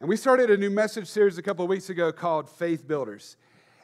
And we started a new message series a couple of weeks ago called Faith Builders.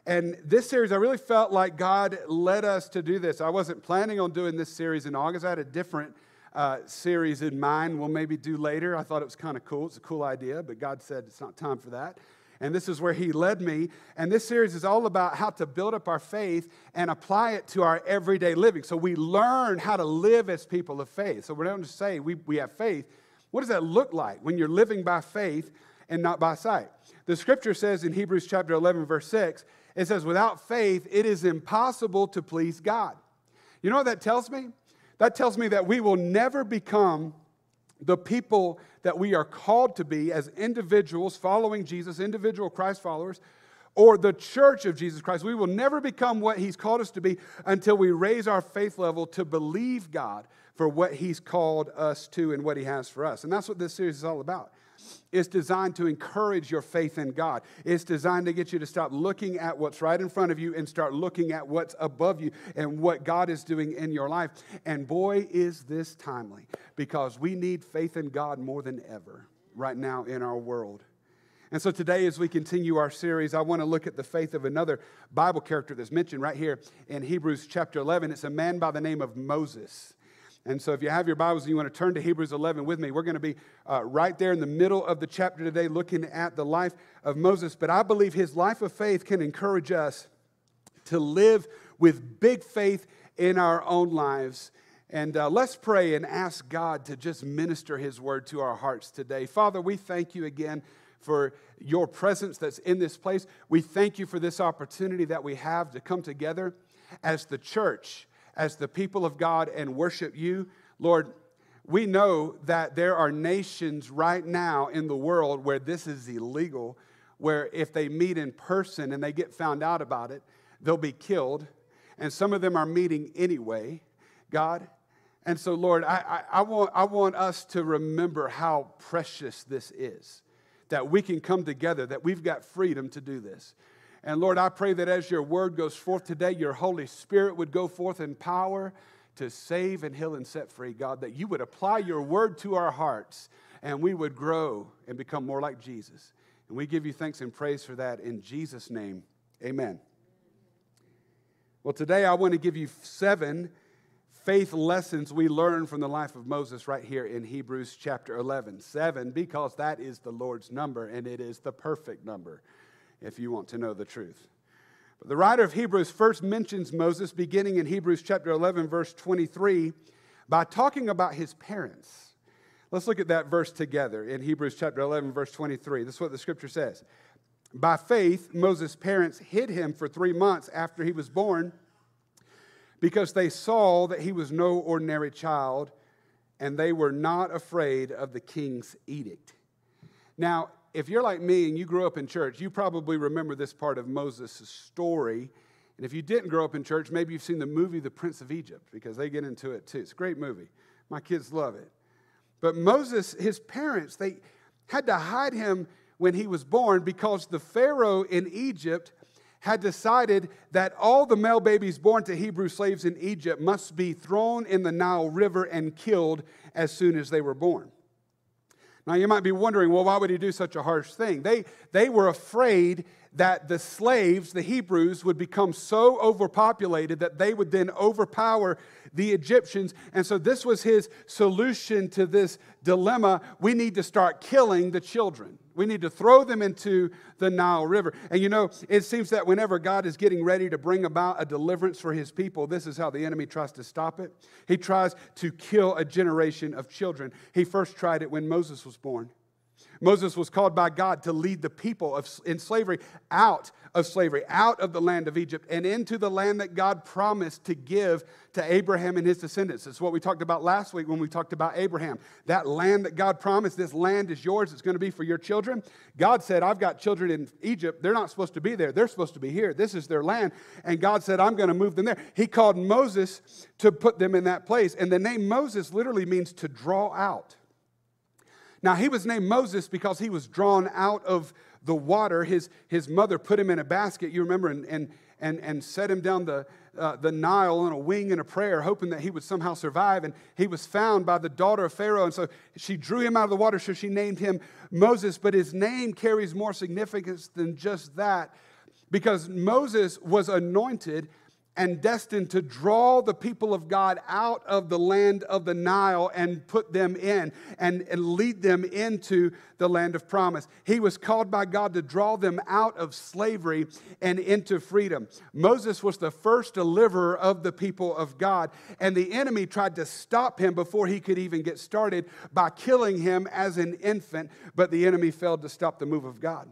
And this series, I really felt like God led us to do this. I wasn't planning on doing this series in August. I had a different uh, series in mind we'll maybe do later. I thought it was kind of cool. It's a cool idea, but God said it's not time for that. And this is where He led me. And this series is all about how to build up our faith and apply it to our everyday living. So we learn how to live as people of faith. So we're not just say we, we have faith. What does that look like when you're living by faith and not by sight? The scripture says in Hebrews chapter 11, verse 6, it says, Without faith, it is impossible to please God. You know what that tells me? That tells me that we will never become the people that we are called to be as individuals following Jesus, individual Christ followers, or the church of Jesus Christ. We will never become what He's called us to be until we raise our faith level to believe God for what He's called us to and what He has for us. And that's what this series is all about. It's designed to encourage your faith in God. It's designed to get you to stop looking at what's right in front of you and start looking at what's above you and what God is doing in your life. And boy, is this timely because we need faith in God more than ever right now in our world. And so today, as we continue our series, I want to look at the faith of another Bible character that's mentioned right here in Hebrews chapter 11. It's a man by the name of Moses. And so, if you have your Bibles and you want to turn to Hebrews 11 with me, we're going to be uh, right there in the middle of the chapter today looking at the life of Moses. But I believe his life of faith can encourage us to live with big faith in our own lives. And uh, let's pray and ask God to just minister his word to our hearts today. Father, we thank you again for your presence that's in this place. We thank you for this opportunity that we have to come together as the church as the people of God and worship you. Lord, we know that there are nations right now in the world where this is illegal, where if they meet in person and they get found out about it, they'll be killed. And some of them are meeting anyway, God. And so, Lord, I, I, I, want, I want us to remember how precious this is that we can come together, that we've got freedom to do this. And Lord, I pray that as your word goes forth today, your Holy Spirit would go forth in power to save and heal and set free, God, that you would apply your word to our hearts and we would grow and become more like Jesus. And we give you thanks and praise for that in Jesus' name. Amen. Well, today I want to give you seven faith lessons we learn from the life of Moses right here in Hebrews chapter 11. Seven, because that is the Lord's number and it is the perfect number if you want to know the truth. But the writer of Hebrews first mentions Moses beginning in Hebrews chapter 11, verse 23, by talking about his parents. Let's look at that verse together in Hebrews chapter 11, verse 23. This is what the scripture says. By faith, Moses' parents hid him for three months after he was born because they saw that he was no ordinary child and they were not afraid of the king's edict. Now, if you're like me and you grew up in church, you probably remember this part of Moses' story. And if you didn't grow up in church, maybe you've seen the movie The Prince of Egypt because they get into it too. It's a great movie. My kids love it. But Moses, his parents, they had to hide him when he was born because the Pharaoh in Egypt had decided that all the male babies born to Hebrew slaves in Egypt must be thrown in the Nile River and killed as soon as they were born. Now, you might be wondering, well, why would he do such a harsh thing? They, they were afraid that the slaves, the Hebrews, would become so overpopulated that they would then overpower the Egyptians. And so, this was his solution to this dilemma. We need to start killing the children. We need to throw them into the Nile River. And you know, it seems that whenever God is getting ready to bring about a deliverance for his people, this is how the enemy tries to stop it. He tries to kill a generation of children. He first tried it when Moses was born. Moses was called by God to lead the people of, in slavery out of slavery, out of the land of Egypt, and into the land that God promised to give to Abraham and his descendants. That's what we talked about last week when we talked about Abraham. That land that God promised, this land is yours, it's going to be for your children. God said, I've got children in Egypt. They're not supposed to be there, they're supposed to be here. This is their land. And God said, I'm going to move them there. He called Moses to put them in that place. And the name Moses literally means to draw out. Now, he was named Moses because he was drawn out of the water. His, his mother put him in a basket, you remember, and, and, and, and set him down the, uh, the Nile on a wing in a prayer, hoping that he would somehow survive. And he was found by the daughter of Pharaoh. And so she drew him out of the water, so she named him Moses. But his name carries more significance than just that because Moses was anointed and destined to draw the people of God out of the land of the Nile and put them in and, and, lead them into the land of promise. He was called by God to draw them out of slavery and into freedom. Moses was the first deliverer of the people of God, and the enemy tried to stop him before he could even get started by killing him as an infant, but the enemy failed to stop the move of God.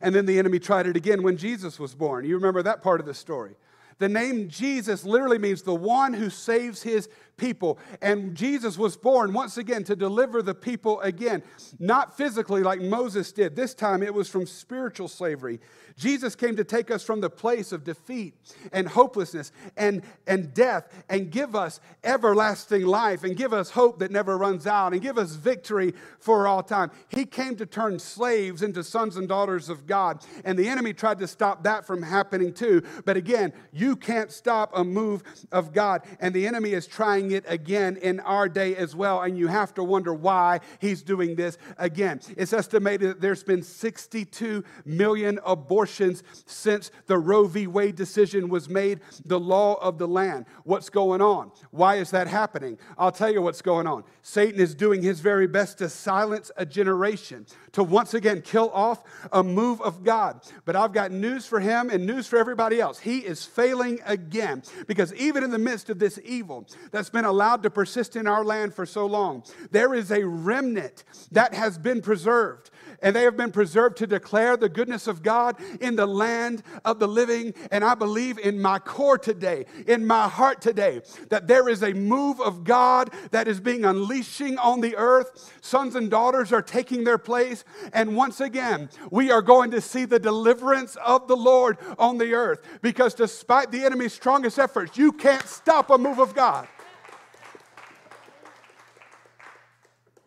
And then the enemy tried it again when Jesus was born. You remember that part of the story. The name Jesus literally means the one who saves his people. And Jesus was born once again to deliver the people again, not physically like Moses did. This time it was from spiritual slavery. Jesus came to take us from the place of defeat and hopelessness and, and death and give us everlasting life and give us hope that never runs out and give us victory for all time. He came to turn slaves into sons and daughters of God. And the enemy tried to stop that from happening too. But again, you can't stop a move of God. And the enemy is trying it again in our day as well. And you have to wonder why he's doing this again. It's estimated that there's been 62 million abortions since the Roe v. Wade decision was made the law of the land. What's going on? Why is that happening? I'll tell you what's going on. Satan is doing his very best to silence a generation, to once again kill off a move of God. But I've got news for him and news for everybody else. He is failing again because even in the midst of this evil that's been allowed to persist in our land for so long, there is a remnant that has been preserved and they have been preserved to declare the goodness of God in the land of the living. And I believe in my core today, in my heart today, that there is a move of God that is being unleashing on the earth. Sons and daughters are taking their place. And once again, we are going to see the deliverance of the Lord on the earth. Because despite the enemy's strongest efforts, you can't stop a move of God.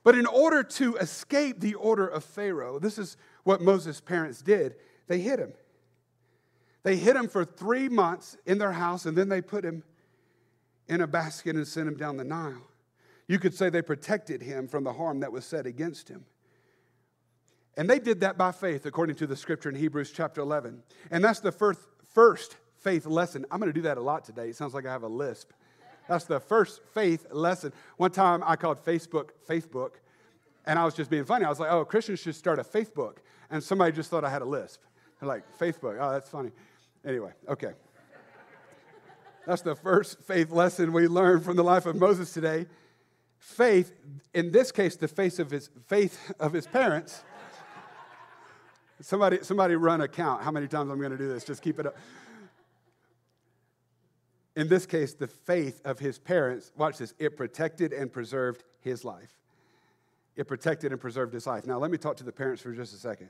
But in order to escape the order of Pharaoh, this is what Moses' parents did they hid him. They hid him for three months in their house, and then they put him in a basket and sent him down the Nile. You could say they protected him from the harm that was said against him. And they did that by faith, according to the scripture in Hebrews chapter 11. And that's the first, first faith lesson. I'm going to do that a lot today. It sounds like I have a lisp. That's the first faith lesson. One time I called Facebook Facebook, and I was just being funny. I was like, oh, Christians should start a Facebook. And somebody just thought I had a lisp. They're like, Facebook, oh, that's funny. Anyway, okay. That's the first faith lesson we learned from the life of Moses today. Faith, in this case, the faith of his, faith of his parents. somebody, somebody run a count. How many times I'm going to do this? Just keep it up in this case, the faith of his parents, watch this, it protected and preserved his life. It protected and preserved his life. Now, let me talk to the parents for just a second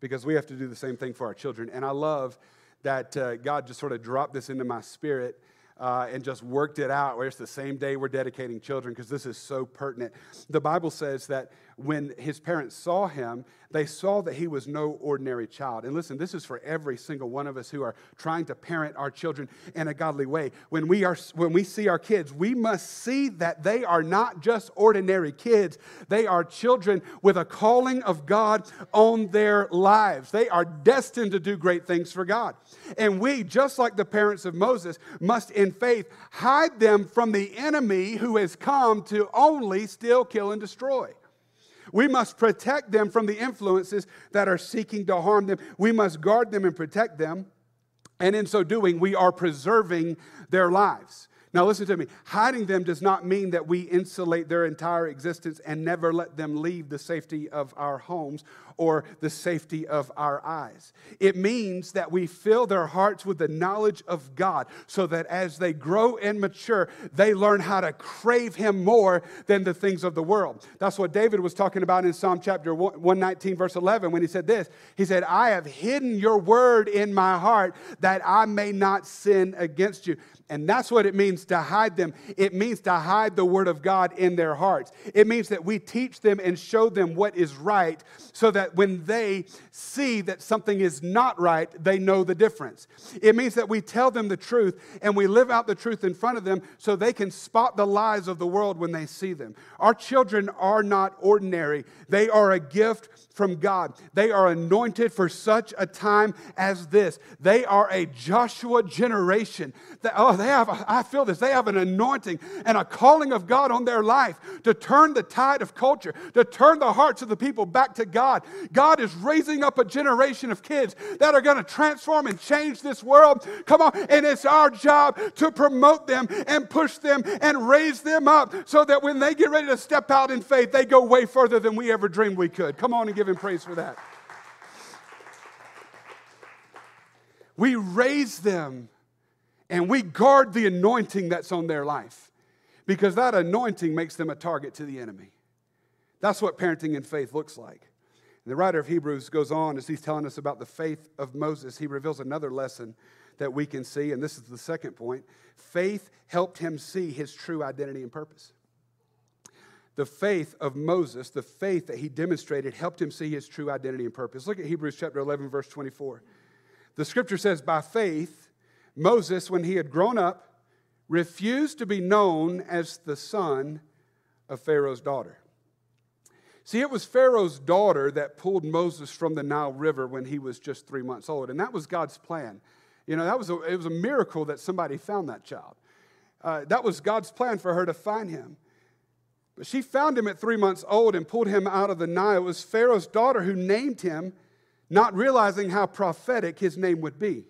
because we have to do the same thing for our children. And I love that uh, God just sort of dropped this into my spirit uh, and just worked it out where it's the same day we're dedicating children because this is so pertinent. The Bible says that when his parents saw him, they saw that he was no ordinary child. And listen, this is for every single one of us who are trying to parent our children in a godly way. When we, are, when we see our kids, we must see that they are not just ordinary kids, they are children with a calling of God on their lives. They are destined to do great things for God. And we, just like the parents of Moses, must in faith hide them from the enemy who has come to only steal, kill, and destroy. We must protect them from the influences that are seeking to harm them. We must guard them and protect them. And in so doing, we are preserving their lives. Now, listen to me. Hiding them does not mean that we insulate their entire existence and never let them leave the safety of our homes or the safety of our eyes. It means that we fill their hearts with the knowledge of God so that as they grow and mature, they learn how to crave Him more than the things of the world. That's what David was talking about in Psalm chapter 119, verse 11, when he said this He said, I have hidden your word in my heart that I may not sin against you. And that's what it means to hide them. It means to hide the word of God in their hearts. It means that we teach them and show them what is right so that when they see that something is not right, they know the difference. It means that we tell them the truth and we live out the truth in front of them so they can spot the lies of the world when they see them. Our children are not ordinary, they are a gift from God. They are anointed for such a time as this. They are a Joshua generation. That, oh, they have, I feel this, they have an anointing and a calling of God on their life to turn the tide of culture, to turn the hearts of the people back to God. God is raising up a generation of kids that are going to transform and change this world. Come on, and it's our job to promote them and push them and raise them up so that when they get ready to step out in faith, they go way further than we ever dreamed we could. Come on and give him praise for that. We raise them and we guard the anointing that's on their life because that anointing makes them a target to the enemy. That's what parenting in faith looks like. The writer of Hebrews goes on as he's telling us about the faith of Moses. He reveals another lesson that we can see, and this is the second point. Faith helped him see his true identity and purpose. The faith of Moses, the faith that he demonstrated, helped him see his true identity and purpose. Look at Hebrews chapter 11, verse 24. The scripture says, By faith, Moses, when he had grown up, refused to be known as the son of Pharaoh's daughter. See, it was Pharaoh's daughter that pulled Moses from the Nile River when he was just three months old, and that was God's plan. You know, that was a, it was a miracle that somebody found that child. Uh, that was God's plan for her to find him. But she found him at three months old and pulled him out of the Nile. It was Pharaoh's daughter who named him, not realizing how prophetic his name would be.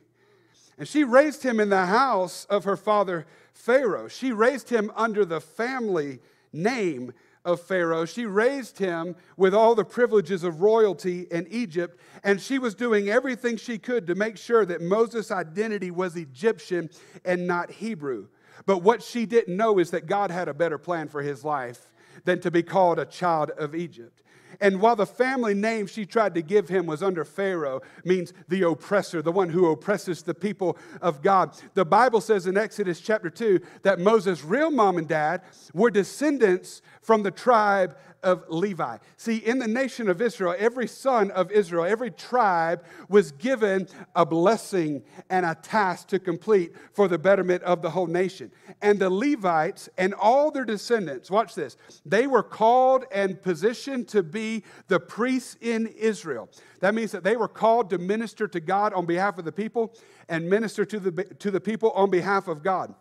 And she raised him in the house of her father Pharaoh. She raised him under the family name of Pharaoh. She raised him with all the privileges of royalty in Egypt, and she was doing everything she could to make sure that Moses' identity was Egyptian and not Hebrew. But what she didn't know is that God had a better plan for his life than to be called a child of Egypt. And while the family name she tried to give him was under Pharaoh, means the oppressor, the one who oppresses the people of God. The Bible says in Exodus chapter 2 that Moses' real mom and dad were descendants from the tribe of Levi. See, in the nation of Israel, every son of Israel, every tribe was given a blessing and a task to complete for the betterment of the whole nation. And the Levites and all their descendants, watch this, they were called and positioned to be the priests in Israel. That means that they were called to minister to God on behalf of the people and minister to the, to the people on behalf of God.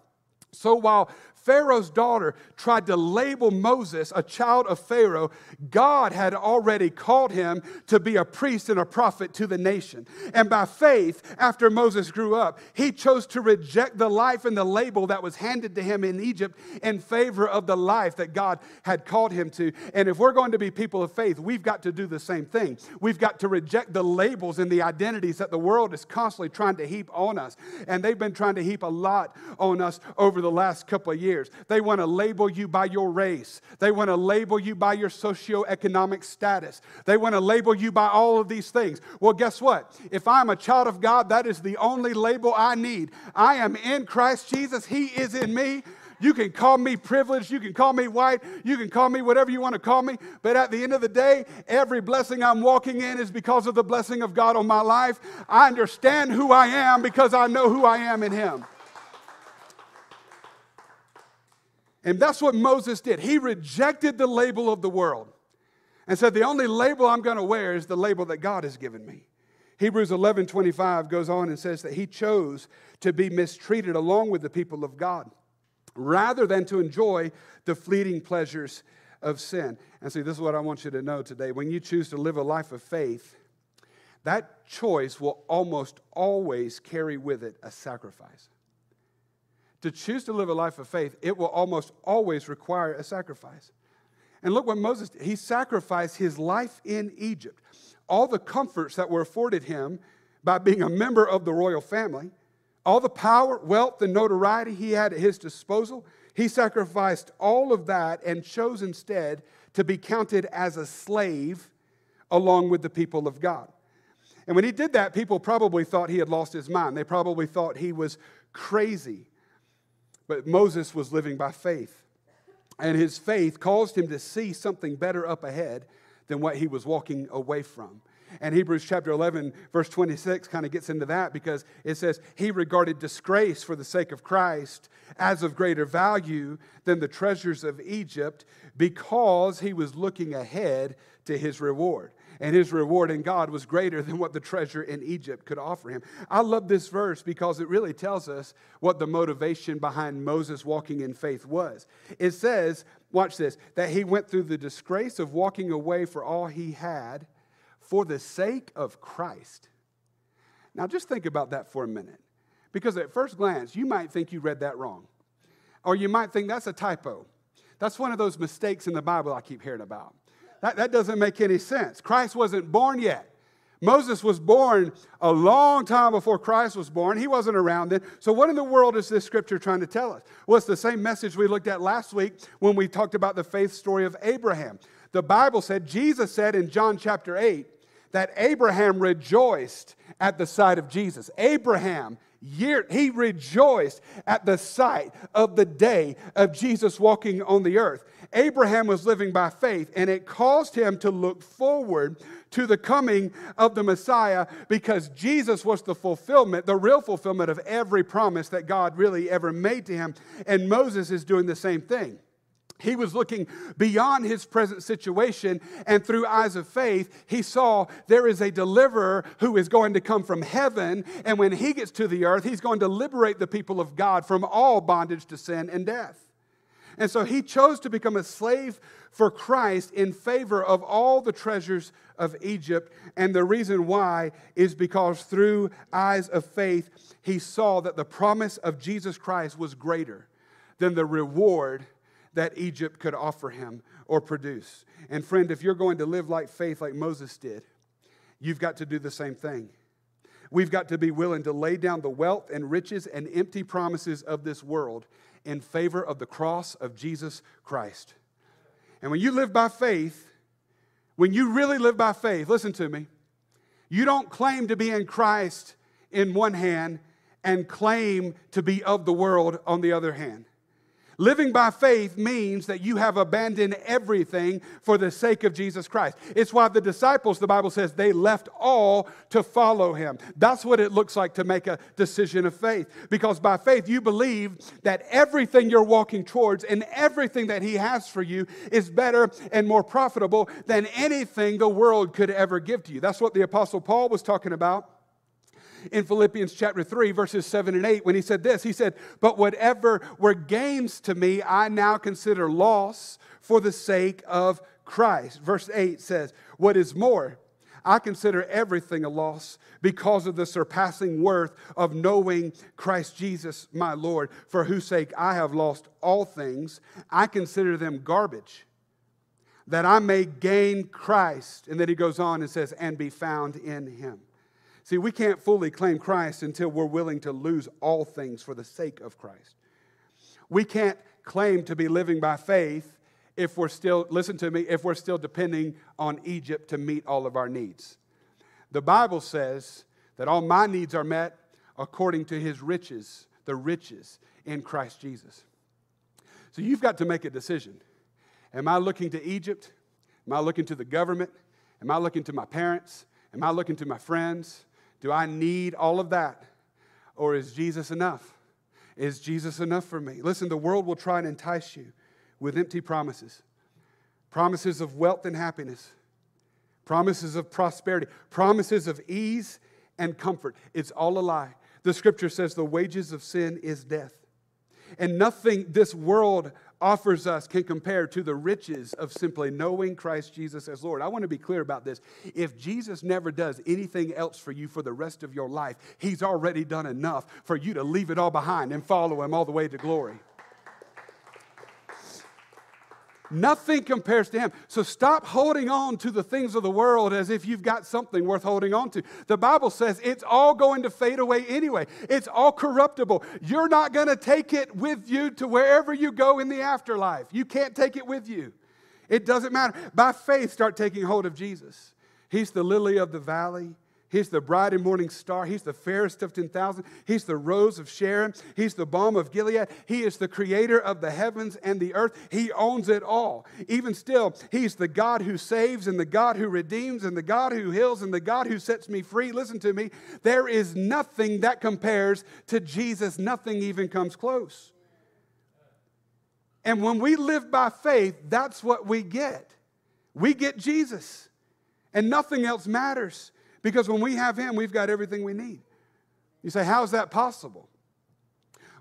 So while Pharaoh's daughter tried to label Moses a child of Pharaoh, God had already called him to be a priest and a prophet to the nation. And by faith, after Moses grew up, he chose to reject the life and the label that was handed to him in Egypt in favor of the life that God had called him to. And if we're going to be people of faith, we've got to do the same thing. We've got to reject the labels and the identities that the world is constantly trying to heap on us. And they've been trying to heap a lot on us over the last couple of years They want to label you by your race, they want to label you by your socioeconomic status, they want to label you by all of these things. Well, guess what? If I'm a child of God, that is the only label I need. I am in Christ Jesus, He is in me. You can call me privileged, you can call me white, you can call me whatever you want to call me, but at the end of the day, every blessing I'm walking in is because of the blessing of God on my life. I understand who I am because I know who I am in Him. And that's what Moses did. He rejected the label of the world and said, The only label I'm going to wear is the label that God has given me. Hebrews 11 25 goes on and says that he chose to be mistreated along with the people of God rather than to enjoy the fleeting pleasures of sin. And see, this is what I want you to know today. When you choose to live a life of faith, that choice will almost always carry with it a sacrifice to choose to live a life of faith, it will almost always require a sacrifice. And look what Moses did. He sacrificed his life in Egypt, all the comforts that were afforded him by being a member of the royal family, all the power, wealth, and notoriety he had at his disposal. He sacrificed all of that and chose instead to be counted as a slave along with the people of God. And when he did that, people probably thought he had lost his mind. They probably thought he was crazy. But Moses was living by faith. And his faith caused him to see something better up ahead than what he was walking away from. And Hebrews chapter 11, verse 26 kind of gets into that because it says, He regarded disgrace for the sake of Christ as of greater value than the treasures of Egypt because he was looking ahead to his reward and his reward in God was greater than what the treasure in Egypt could offer him. I love this verse because it really tells us what the motivation behind Moses walking in faith was. It says, watch this, that he went through the disgrace of walking away for all he had for the sake of Christ. Now, just think about that for a minute. Because at first glance, you might think you read that wrong. Or you might think that's a typo. That's one of those mistakes in the Bible I keep hearing about. That, that doesn't make any sense. Christ wasn't born yet. Moses was born a long time before Christ was born. He wasn't around then. So, what in the world is this scripture trying to tell us? Well, it's the same message we looked at last week when we talked about the faith story of Abraham. The Bible said, Jesus said in John chapter 8, that Abraham rejoiced at the sight of Jesus. Abraham year, he rejoiced at the sight of the day of Jesus walking on the earth. Abraham was living by faith, and it caused him to look forward to the coming of the Messiah because Jesus was the fulfillment, the real fulfillment of every promise that God really ever made to him. And Moses is doing the same thing. He was looking beyond his present situation, and through eyes of faith, he saw there is a deliverer who is going to come from heaven. And when he gets to the earth, he's going to liberate the people of God from all bondage to sin and death. And so he chose to become a slave for Christ in favor of all the treasures of Egypt. And the reason why is because through eyes of faith, he saw that the promise of Jesus Christ was greater than the reward that Egypt could offer him or produce. And friend, if you're going to live like faith like Moses did, you've got to do the same thing. We've got to be willing to lay down the wealth and riches and empty promises of this world in favor of the cross of Jesus Christ. And when you live by faith, when you really live by faith, listen to me, you don't claim to be in Christ in one hand and claim to be of the world on the other hand. Living by faith means that you have abandoned everything for the sake of Jesus Christ. It's why the disciples, the Bible says, they left all to follow him. That's what it looks like to make a decision of faith. Because by faith, you believe that everything you're walking towards and everything that he has for you is better and more profitable than anything the world could ever give to you. That's what the Apostle Paul was talking about in Philippians chapter 3, verses 7 and 8, when he said this. He said, But whatever were gains to me, I now consider loss for the sake of Christ. Verse 8 says, What is more, I consider everything a loss because of the surpassing worth of knowing Christ Jesus, my Lord, for whose sake I have lost all things. I consider them garbage, that I may gain Christ. And then he goes on and says, and be found in him. See, we can't fully claim Christ until we're willing to lose all things for the sake of Christ. We can't claim to be living by faith if we're still, listen to me, if we're still depending on Egypt to meet all of our needs. The Bible says that all my needs are met according to his riches, the riches in Christ Jesus. So you've got to make a decision. Am I looking to Egypt? Am I looking to the government? Am I looking to my parents? Am I looking to my friends? Do I need all of that? Or is Jesus enough? Is Jesus enough for me? Listen, the world will try and entice you with empty promises promises of wealth and happiness, promises of prosperity, promises of ease and comfort. It's all a lie. The scripture says the wages of sin is death. And nothing this world offers us can compare to the riches of simply knowing Christ Jesus as Lord. I want to be clear about this. If Jesus never does anything else for you for the rest of your life, He's already done enough for you to leave it all behind and follow Him all the way to glory. Nothing compares to him. So stop holding on to the things of the world as if you've got something worth holding on to. The Bible says it's all going to fade away anyway, it's all corruptible. You're not going to take it with you to wherever you go in the afterlife. You can't take it with you. It doesn't matter. By faith, start taking hold of Jesus. He's the lily of the valley, He's the bright and morning star. He's the fairest of 10,000. He's the rose of Sharon. He's the balm of Gilead. He is the creator of the heavens and the earth. He owns it all. Even still, He's the God who saves and the God who redeems and the God who heals and the God who sets me free. Listen to me. There is nothing that compares to Jesus, nothing even comes close. And when we live by faith, that's what we get. We get Jesus, and nothing else matters. Because when we have Him, we've got everything we need. You say, How is that possible?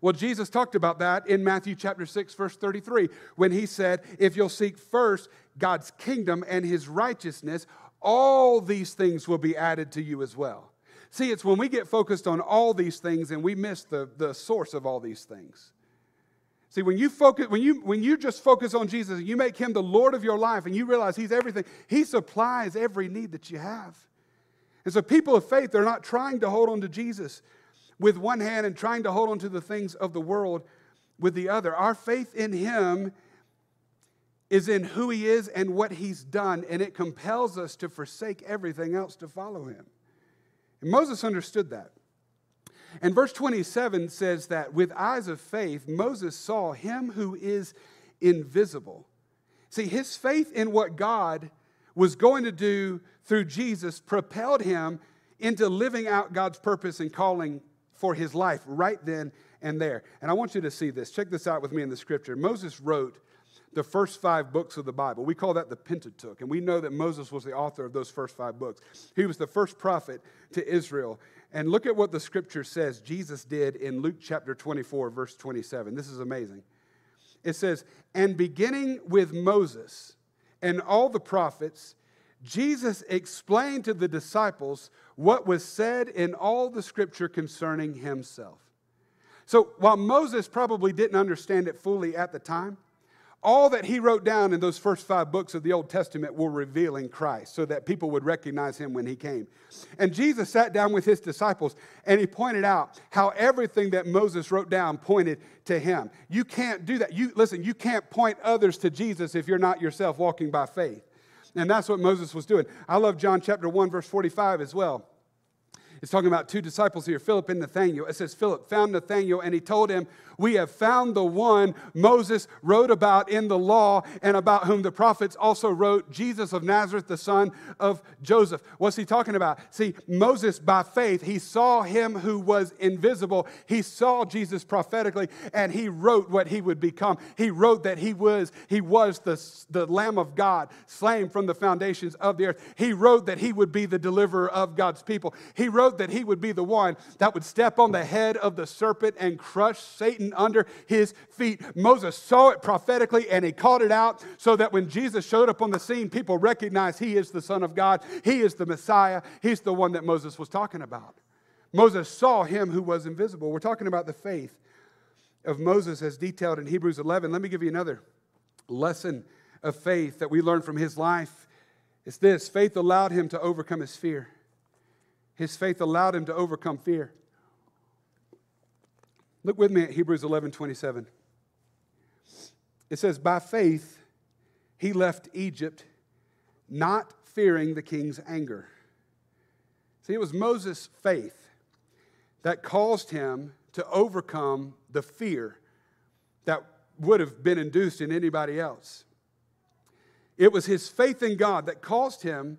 Well, Jesus talked about that in Matthew chapter 6, verse 33, when He said, If you'll seek first God's kingdom and His righteousness, all these things will be added to you as well. See, it's when we get focused on all these things and we miss the, the source of all these things. See, when you focus, when you when you just focus on Jesus and you make him the Lord of your life and you realize he's everything, he supplies every need that you have. And so, people of faith, they're not trying to hold on to Jesus with one hand and trying to hold on to the things of the world with the other. Our faith in Him is in who He is and what He's done, and it compels us to forsake everything else to follow Him. And Moses understood that. And verse 27 says that with eyes of faith, Moses saw Him who is invisible. See, his faith in what God was going to do through Jesus propelled him into living out God's purpose and calling for his life right then and there. And I want you to see this. Check this out with me in the scripture. Moses wrote the first five books of the Bible. We call that the Pentateuch, and we know that Moses was the author of those first five books. He was the first prophet to Israel. And look at what the scripture says Jesus did in Luke chapter 24, verse 27. This is amazing. It says, And beginning with Moses and all the prophets, Jesus explained to the disciples what was said in all the scripture concerning himself. So while Moses probably didn't understand it fully at the time, all that he wrote down in those first five books of the Old Testament were revealing Christ so that people would recognize him when he came. And Jesus sat down with his disciples and he pointed out how everything that Moses wrote down pointed to him. You can't do that. You listen, you can't point others to Jesus if you're not yourself walking by faith. And that's what Moses was doing. I love John chapter 1, verse 45 as well. It's talking about two disciples here, Philip and Nathaniel. It says, Philip found Nathaniel and he told him, we have found the one Moses wrote about in the law and about whom the prophets also wrote, Jesus of Nazareth, the son of Joseph. What's he talking about? See, Moses, by faith, he saw him who was invisible. He saw Jesus prophetically, and he wrote what he would become. He wrote that he was, he was the, the Lamb of God, slain from the foundations of the earth. He wrote that he would be the deliverer of God's people. He wrote that he would be the one that would step on the head of the serpent and crush Satan under his feet. Moses saw it prophetically and he called it out so that when Jesus showed up on the scene, people recognized he is the Son of God, he is the Messiah, he's the one that Moses was talking about. Moses saw him who was invisible. We're talking about the faith of Moses as detailed in Hebrews 11. Let me give you another lesson of faith that we learn from his life. It's this faith allowed him to overcome his fear. His faith allowed him to overcome fear. Look with me at Hebrews 11 27. It says, By faith, he left Egypt, not fearing the king's anger. See, it was Moses' faith that caused him to overcome the fear that would have been induced in anybody else. It was his faith in God that caused him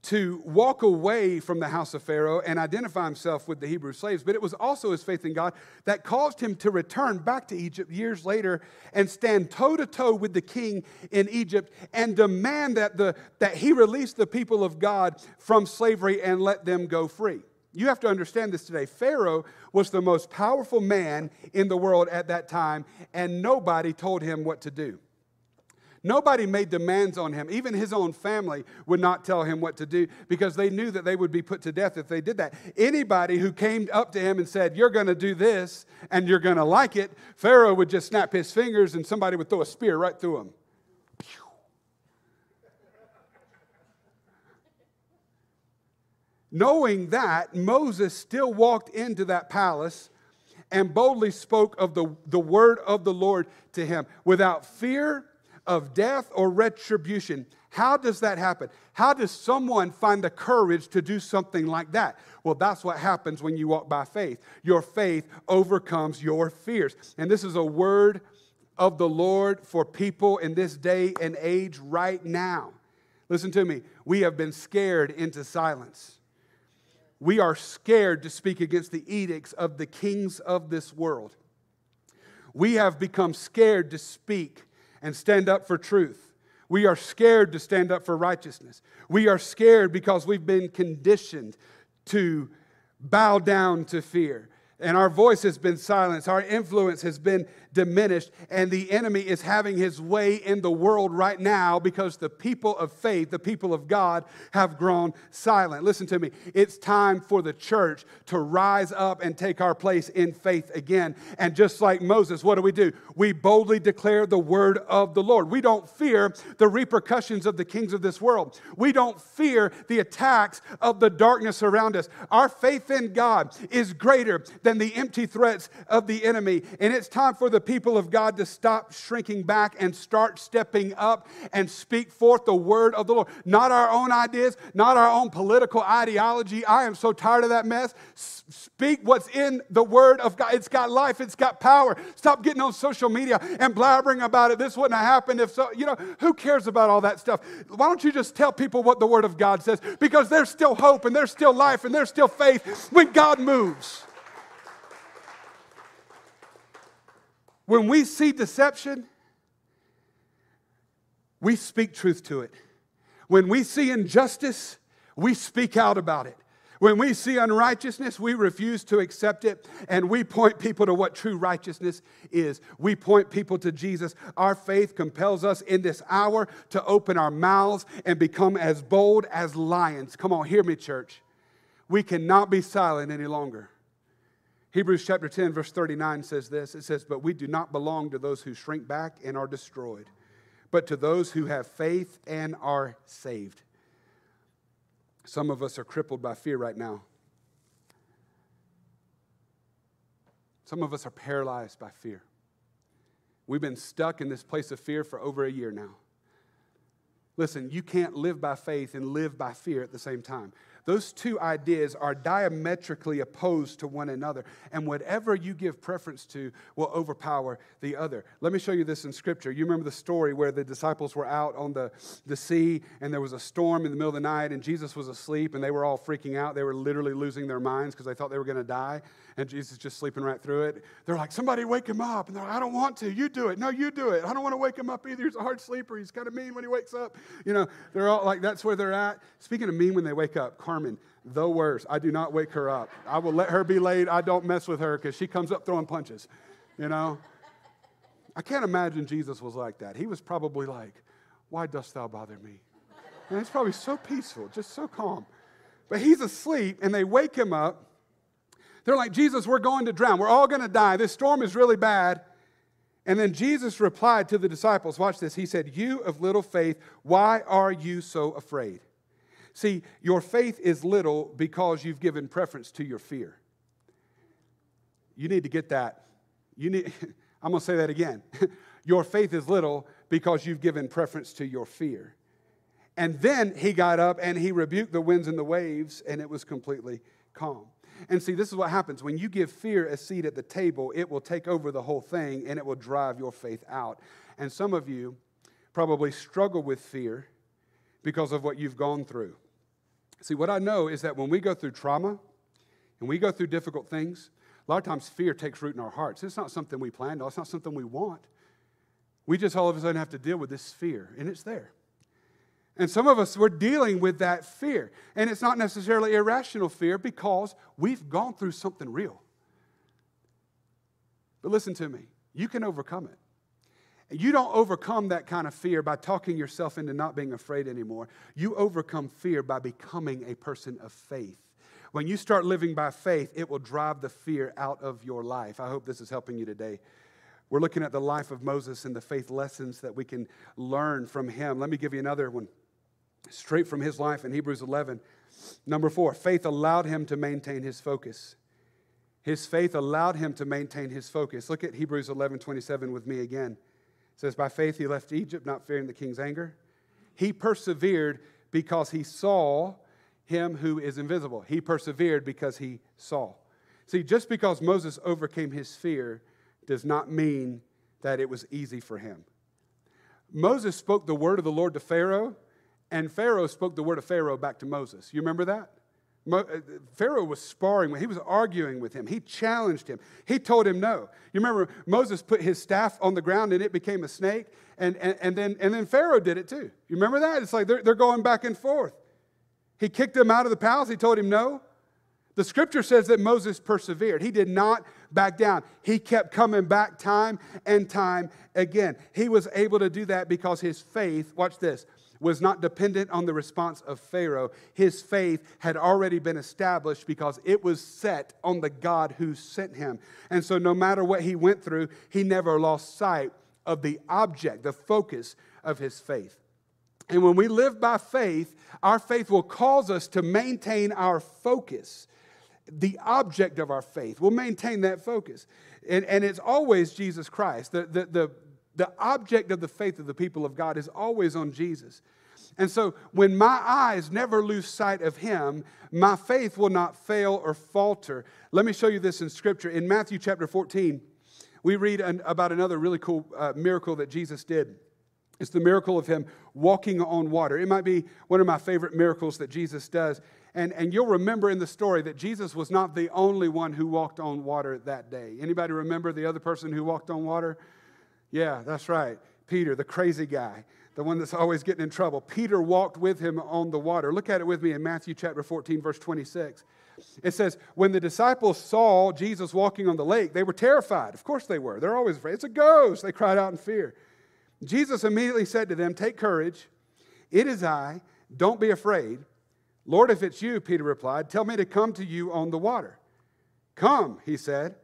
to walk away from the house of Pharaoh and identify himself with the Hebrew slaves, but it was also his faith in God that caused him to return back to Egypt years later and stand toe to toe with the king in Egypt and demand that, the, that he release the people of God from slavery and let them go free. You have to understand this today. Pharaoh was the most powerful man in the world at that time, and nobody told him what to do. Nobody made demands on him. Even his own family would not tell him what to do because they knew that they would be put to death if they did that. Anybody who came up to him and said, You're going to do this and you're going to like it, Pharaoh would just snap his fingers and somebody would throw a spear right through him. Knowing that, Moses still walked into that palace and boldly spoke of the, the word of the Lord to him without fear of death or retribution. How does that happen? How does someone find the courage to do something like that? Well, that's what happens when you walk by faith. Your faith overcomes your fears. And this is a word of the Lord for people in this day and age right now. Listen to me. We have been scared into silence. We are scared to speak against the edicts of the kings of this world. We have become scared to speak and stand up for truth. We are scared to stand up for righteousness. We are scared because we've been conditioned to bow down to fear and our voice has been silenced, our influence has been diminished, and the enemy is having his way in the world right now because the people of faith, the people of God, have grown silent. Listen to me. It's time for the church to rise up and take our place in faith again. And just like Moses, what do we do? We boldly declare the word of the Lord. We don't fear the repercussions of the kings of this world, we don't fear the attacks of the darkness around us. Our faith in God is greater than the empty threats of the enemy. And it's time for the people of God to stop shrinking back and start stepping up and speak forth the word of the Lord. Not our own ideas, not our own political ideology. I am so tired of that mess. Speak what's in the word of God. It's got life, it's got power. Stop getting on social media and blabbering about it. This wouldn't have happened if so. You know, who cares about all that stuff? Why don't you just tell people what the word of God says? Because there's still hope and there's still life and there's still faith when God moves. When we see deception, we speak truth to it. When we see injustice, we speak out about it. When we see unrighteousness, we refuse to accept it and we point people to what true righteousness is. We point people to Jesus. Our faith compels us in this hour to open our mouths and become as bold as lions. Come on, hear me, church. We cannot be silent any longer. Hebrews chapter 10, verse 39 says this it says, But we do not belong to those who shrink back and are destroyed, but to those who have faith and are saved. Some of us are crippled by fear right now. Some of us are paralyzed by fear. We've been stuck in this place of fear for over a year now. Listen, you can't live by faith and live by fear at the same time. Those two ideas are diametrically opposed to one another, and whatever you give preference to will overpower the other. Let me show you this in Scripture. You remember the story where the disciples were out on the, the sea, and there was a storm in the middle of the night, and Jesus was asleep, and they were all freaking out. They were literally losing their minds because they thought they were going to die, and Jesus just sleeping right through it. They're like, Somebody wake him up. And they're like, I don't want to. You do it. No, you do it. I don't want to wake him up either. He's a hard sleeper. He's kind of mean when he wakes up. You know, they're all like, that's where they're at. Speaking of mean when they wake up, Carmen, the worst. I do not wake her up. I will let her be laid. I don't mess with her because she comes up throwing punches, you know? I can't imagine Jesus was like that. He was probably like, Why dost thou bother me? And it's probably so peaceful, just so calm. But he's asleep, and they wake him up. They're like, Jesus, we're going to drown. We're all going to die. This storm is really bad. And then Jesus replied to the disciples, watch this. He said, You of little faith, why are you so afraid? See, your faith is little because you've given preference to your fear. You need to get that. You need, I'm going to say that again. your faith is little because you've given preference to your fear. And then he got up and he rebuked the winds and the waves, and it was completely calm. And see, this is what happens. When you give fear a seat at the table, it will take over the whole thing and it will drive your faith out. And some of you probably struggle with fear because of what you've gone through. See, what I know is that when we go through trauma and we go through difficult things, a lot of times fear takes root in our hearts. It's not something we planned it's not something we want. We just all of a sudden have to deal with this fear, and it's there. And some of us, we're dealing with that fear. And it's not necessarily irrational fear because we've gone through something real. But listen to me, you can overcome it. You don't overcome that kind of fear by talking yourself into not being afraid anymore. You overcome fear by becoming a person of faith. When you start living by faith, it will drive the fear out of your life. I hope this is helping you today. We're looking at the life of Moses and the faith lessons that we can learn from him. Let me give you another one straight from his life in Hebrews 11. Number four, faith allowed him to maintain his focus. His faith allowed him to maintain his focus. Look at Hebrews 11 27 with me again It says, By faith he left Egypt, not fearing the king's anger. He persevered because he saw him who is invisible. He persevered because he saw. See, just because Moses overcame his fear does not mean that it was easy for him. Moses spoke the word of the Lord to Pharaoh, and Pharaoh spoke the word of Pharaoh back to Moses. You remember that? Uh, Pharaoh was sparring, when he was arguing with him. He challenged him. He told him no. You remember Moses put his staff on the ground and it became a snake, and, and, and, then, and then Pharaoh did it too. You remember that? It's like they're, they're going back and forth. He kicked him out of the palace. He told him no. The scripture says that Moses persevered. He did not back down. He kept coming back time and time again. He was able to do that because his faith, watch this, was not dependent on the response of Pharaoh. His faith had already been established because it was set on the God who sent him. And so, no matter what he went through, he never lost sight of the object, the focus of his faith. And when we live by faith, our faith will cause us to maintain our focus, the object of our faith. We'll maintain that focus. And, and it's always Jesus Christ. The, the, the, the object of the faith of the people of God is always on Jesus. And so when my eyes never lose sight of him, my faith will not fail or falter. Let me show you this in scripture. In Matthew chapter 14, we read an, about another really cool uh, miracle that Jesus did. It's the miracle of him walking on water. It might be one of my favorite miracles that Jesus does. And, and you'll remember in the story that Jesus was not the only one who walked on water that day. Anybody remember the other person who walked on water? Yeah, that's right. Peter, the crazy guy, the one that's always getting in trouble. Peter walked with him on the water. Look at it with me in Matthew chapter 14, verse 26. It says, When the disciples saw Jesus walking on the lake, they were terrified. Of course they were. They're always afraid. It's a ghost. They cried out in fear. Jesus immediately said to them, Take courage. It is I. Don't be afraid. Lord, if it's you, Peter replied, tell me to come to you on the water. Come, he said.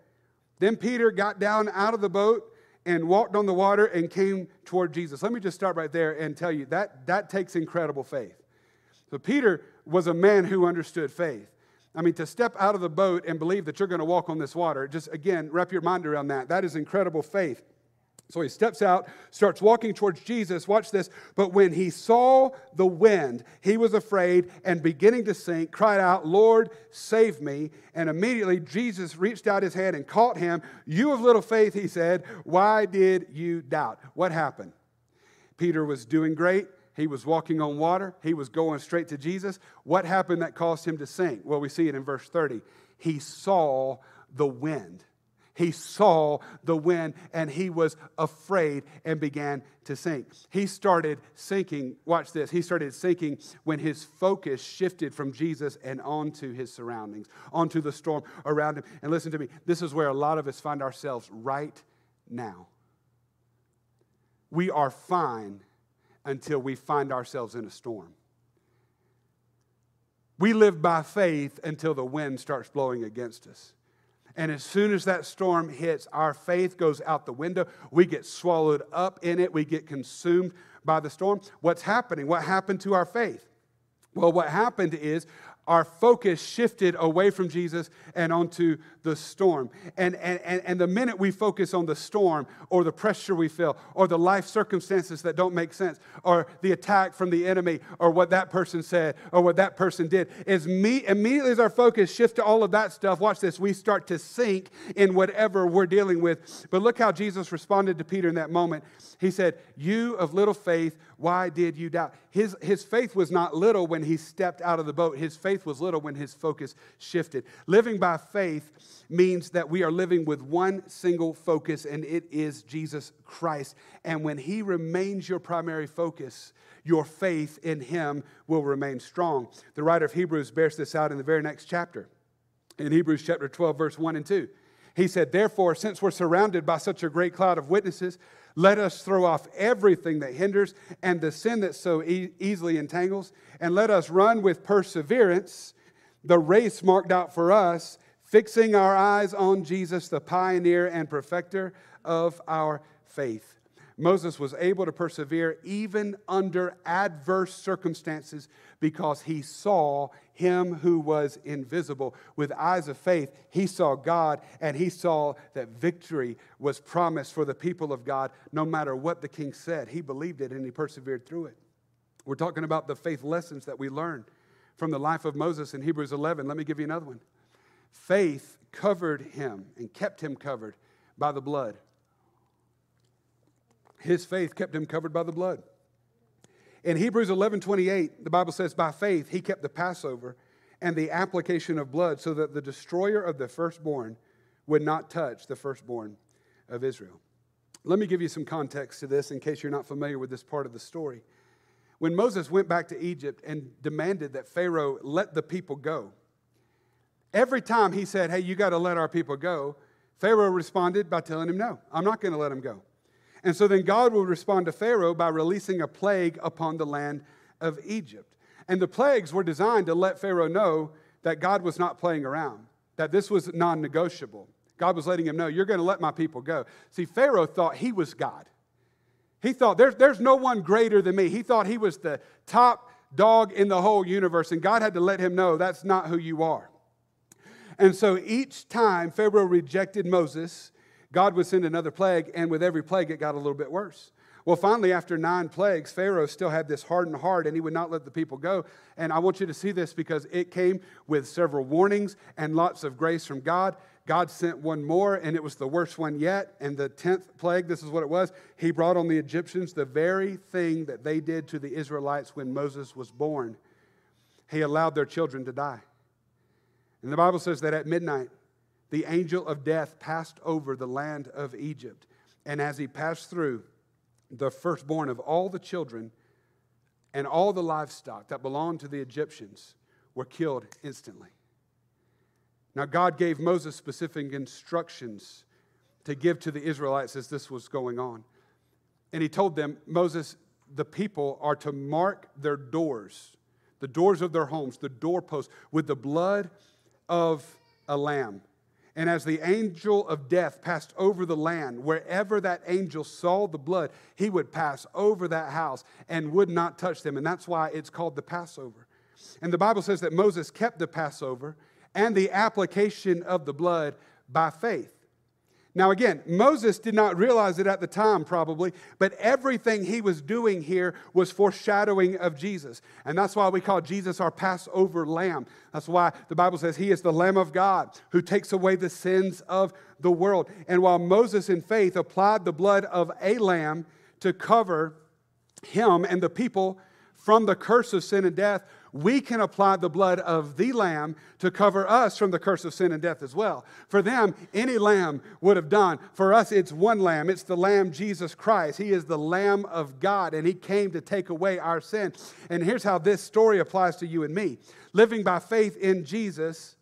Then Peter got down out of the boat and walked on the water and came toward Jesus. Let me just start right there and tell you that that takes incredible faith. So Peter was a man who understood faith. I mean, to step out of the boat and believe that you're going to walk on this water, just again, wrap your mind around that. That is incredible faith. So he steps out, starts walking towards Jesus. Watch this. But when he saw the wind, he was afraid and beginning to sink, cried out, Lord, save me. And immediately Jesus reached out his hand and caught him. You of little faith, he said, why did you doubt? What happened? Peter was doing great. He was walking on water. He was going straight to Jesus. What happened that caused him to sink? Well, we see it in verse 30. He saw the wind. He saw the wind and he was afraid and began to sink. He started sinking, watch this, he started sinking when his focus shifted from Jesus and onto his surroundings, onto the storm around him. And listen to me, this is where a lot of us find ourselves right now. We are fine until we find ourselves in a storm. We live by faith until the wind starts blowing against us. And as soon as that storm hits, our faith goes out the window. We get swallowed up in it. We get consumed by the storm. What's happening? What happened to our faith? Well, what happened is our focus shifted away from Jesus and onto the storm. And, and, and, and the minute we focus on the storm or the pressure we feel or the life circumstances that don't make sense or the attack from the enemy or what that person said or what that person did, is me, immediately as our focus shifts to all of that stuff, watch this, we start to sink in whatever we're dealing with. But look how Jesus responded to Peter in that moment. He said, You of little faith, why did you doubt? His, his faith was not little when he stepped out of the boat. His faith was little when his focus shifted. Living by faith means that we are living with one single focus, and it is Jesus Christ. And when he remains your primary focus, your faith in him will remain strong. The writer of Hebrews bears this out in the very next chapter. In Hebrews chapter 12, verse 1 and 2. He said, Therefore, since we're surrounded by such a great cloud of witnesses, let us throw off everything that hinders and the sin that so e- easily entangles, and let us run with perseverance the race marked out for us, fixing our eyes on Jesus, the pioneer and perfecter of our faith. Moses was able to persevere even under adverse circumstances because he saw him who was invisible. With eyes of faith, he saw God and he saw that victory was promised for the people of God no matter what the king said. He believed it and he persevered through it. We're talking about the faith lessons that we learn from the life of Moses in Hebrews 11. Let me give you another one. Faith covered him and kept him covered by the blood. His faith kept him covered by the blood. In Hebrews 11 28, the Bible says, By faith he kept the Passover and the application of blood so that the destroyer of the firstborn would not touch the firstborn of Israel. Let me give you some context to this in case you're not familiar with this part of the story. When Moses went back to Egypt and demanded that Pharaoh let the people go, every time he said, Hey, you got to let our people go, Pharaoh responded by telling him, No, I'm not going to let them go. And so then God would respond to Pharaoh by releasing a plague upon the land of Egypt. And the plagues were designed to let Pharaoh know that God was not playing around, that this was non negotiable. God was letting him know, You're going to let my people go. See, Pharaoh thought he was God. He thought, there's, there's no one greater than me. He thought he was the top dog in the whole universe, and God had to let him know that's not who you are. And so each time Pharaoh rejected Moses, God would send another plague, and with every plague, it got a little bit worse. Well, finally, after nine plagues, Pharaoh still had this hardened heart and he would not let the people go. And I want you to see this because it came with several warnings and lots of grace from God. God sent one more, and it was the worst one yet. And the 10th plague, this is what it was. He brought on the Egyptians the very thing that they did to the Israelites when Moses was born. He allowed their children to die. And the Bible says that at midnight, the angel of death passed over the land of Egypt. And as he passed through, the firstborn of all the children and all the livestock that belonged to the Egyptians were killed instantly. Now, God gave Moses specific instructions to give to the Israelites as this was going on. And he told them, Moses, the people are to mark their doors, the doors of their homes, the doorposts, with the blood of a lamb. And as the angel of death passed over the land, wherever that angel saw the blood, he would pass over that house and would not touch them. And that's why it's called the Passover. And the Bible says that Moses kept the Passover and the application of the blood by faith. Now, again, Moses did not realize it at the time, probably, but everything he was doing here was foreshadowing of Jesus. And that's why we call Jesus our Passover lamb. That's why the Bible says he is the Lamb of God who takes away the sins of the world. And while Moses, in faith, applied the blood of a lamb to cover him and the people from the curse of sin and death, we can apply the blood of the lamb to cover us from the curse of sin and death as well. For them, any lamb would have done. For us, it's one lamb. It's the lamb, Jesus Christ. He is the lamb of God, and he came to take away our sin. And here's how this story applies to you and me living by faith in Jesus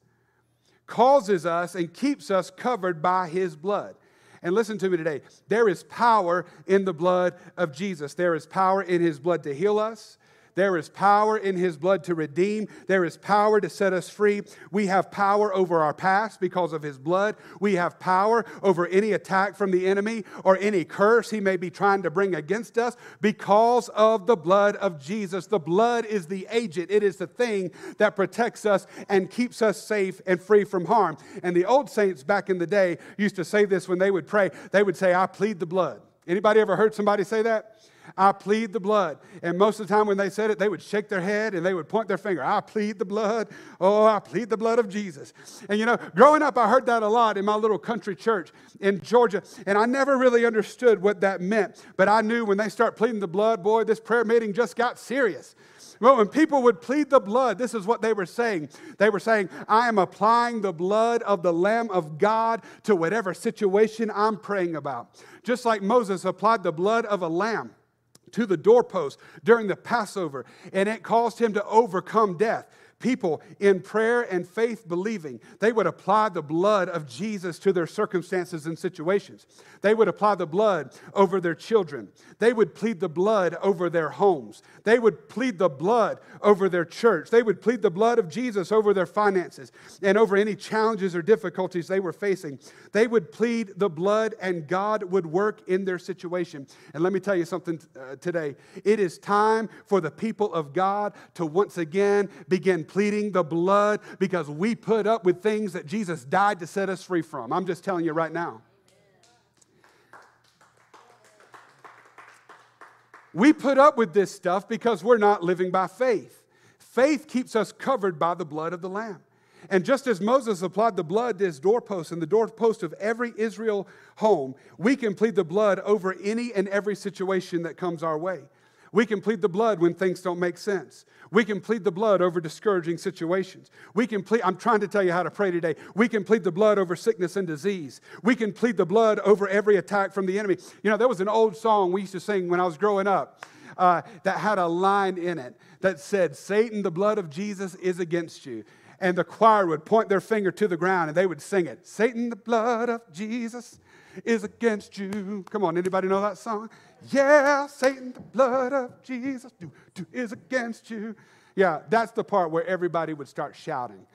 causes us and keeps us covered by his blood. And listen to me today. There is power in the blood of Jesus. There is power in his blood to heal us. There is power in his blood to redeem. There is power to set us free. We have power over our past because of his blood. We have power over any attack from the enemy or any curse he may be trying to bring against us because of the blood of Jesus. The blood is the agent, it is the thing that protects us and keeps us safe and free from harm. And the old saints back in the day used to say this when they would pray. They would say, I plead the blood. Anybody ever heard somebody say that? I plead the blood. And most of the time when they said it, they would shake their head and they would point their finger. I plead the blood. Oh, I plead the blood of Jesus. And you know, growing up, I heard that a lot in my little country church in Georgia. And I never really understood what that meant. But I knew when they start pleading the blood, boy, this prayer meeting just got serious. Well, when people would plead the blood, this is what they were saying. They were saying, I am applying the blood of the Lamb of God to whatever situation I'm praying about. Just like Moses applied the blood of a lamb to the doorpost during the Passover, and it caused him to overcome death. People in prayer and faith believing, they would apply the blood of Jesus to their circumstances and situations. They would apply the blood over their children. They would plead the blood over their homes. They would plead the blood over their church. They would plead the blood of Jesus over their finances and over any challenges or difficulties they were facing. They would plead the blood, and God would work in their situation. And let me tell you something uh, today. It is time for the people of God to once again begin pleading the blood because we put up with things that Jesus died to set us free from. I'm just telling you right now. We put up with this stuff because we're not living by faith. Faith keeps us covered by the blood of the Lamb. And just as Moses applied the blood to his doorpost and the doorpost of every Israel home, we can plead the blood over any and every situation that comes our way. We can plead the blood when things don't make sense. We can plead the blood over discouraging situations. We can plead, I'm trying to tell you how to pray today. We can plead the blood over sickness and disease. We can plead the blood over every attack from the enemy. You know, there was an old song we used to sing when I was growing up uh, that had a line in it that said, Satan, the blood of Jesus is against you and the choir would point their finger to the ground and they would sing it Satan, the blood of Jesus is against you. Come on, anybody know that song? Yeah, Satan, the blood of Jesus do, do, is against you. Yeah, that's the part where everybody would start shouting.